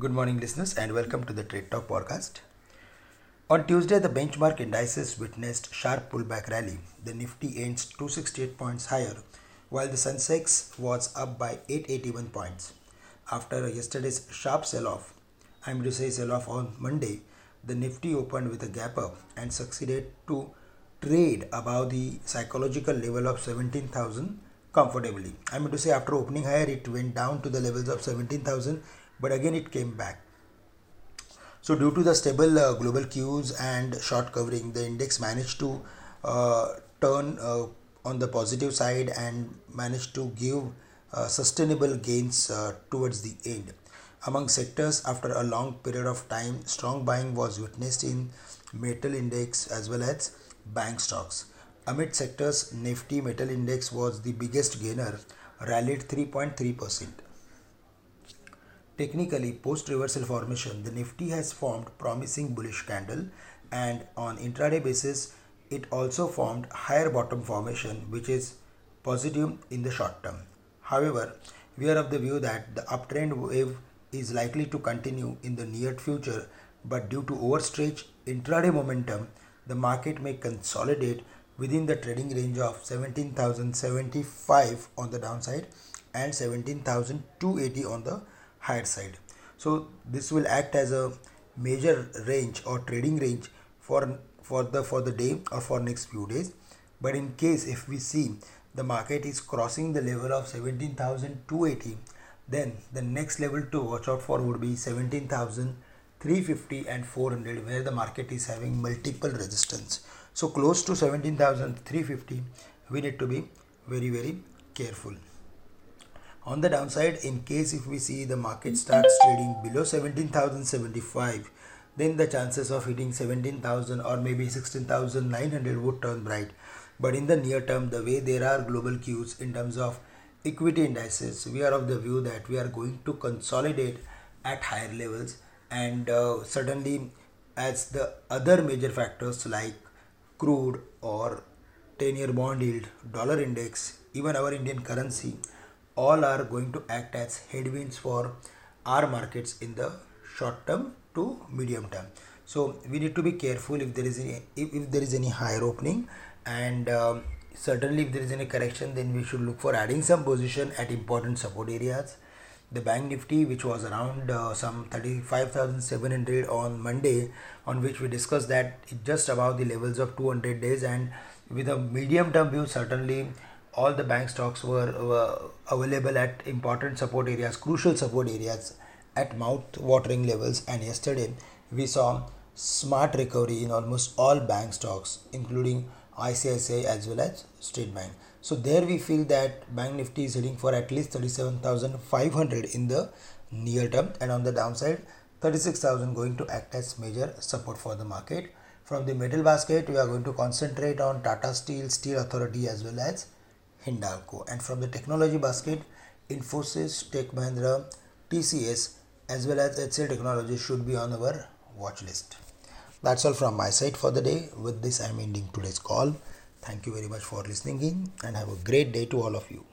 Good morning, listeners, and welcome to the Trade Talk podcast. On Tuesday, the benchmark indices witnessed sharp pullback rally. The Nifty ends 268 points higher, while the Sensex was up by 881 points. After yesterday's sharp sell-off, I'm to say sell-off on Monday, the Nifty opened with a gap up and succeeded to trade above the psychological level of 17,000 comfortably. I'm to say after opening higher, it went down to the levels of 17,000 but again it came back. So, due to the stable uh, global cues and short covering, the index managed to uh, turn uh, on the positive side and managed to give uh, sustainable gains uh, towards the end. Among sectors, after a long period of time, strong buying was witnessed in metal index as well as bank stocks. Amid sectors, Nifty metal index was the biggest gainer, rallied 3.3 percent. Technically, post reversal formation, the Nifty has formed promising bullish candle and on intraday basis, it also formed higher bottom formation which is positive in the short term. However, we are of the view that the uptrend wave is likely to continue in the near future but due to overstretch intraday momentum, the market may consolidate within the trading range of 17,075 on the downside and 17,280 on the higher side. So this will act as a major range or trading range for for the for the day or for next few days. But in case if we see the market is crossing the level of 17280 then the next level to watch out for would be 17350 and 400 where the market is having multiple resistance. So close to 17350 we need to be very very careful on the downside, in case if we see the market starts trading below 17,075, then the chances of hitting 17,000 or maybe 16,900 would turn bright. But in the near term, the way there are global cues in terms of equity indices, we are of the view that we are going to consolidate at higher levels and uh, certainly as the other major factors like crude or 10 year bond yield, dollar index, even our Indian currency all are going to act as headwinds for our markets in the short term to medium term. So we need to be careful if there is any if, if there is any higher opening and um, certainly if there is any correction then we should look for adding some position at important support areas. The bank nifty which was around uh, some 35700 on monday on which we discussed that just above the levels of 200 days and with a medium term view certainly all the bank stocks were, were available at important support areas, crucial support areas at mouth watering levels. And yesterday we saw smart recovery in almost all bank stocks, including ICICI as well as State Bank. So there we feel that Bank Nifty is heading for at least 37,500 in the near term, and on the downside, 36,000 going to act as major support for the market. From the metal basket, we are going to concentrate on Tata Steel, Steel Authority as well as Hindalco. And from the technology basket, Infosys, Tech Mahindra, TCS, as well as HCL Technology should be on our watch list. That's all from my side for the day. With this, I'm ending today's call. Thank you very much for listening in and have a great day to all of you.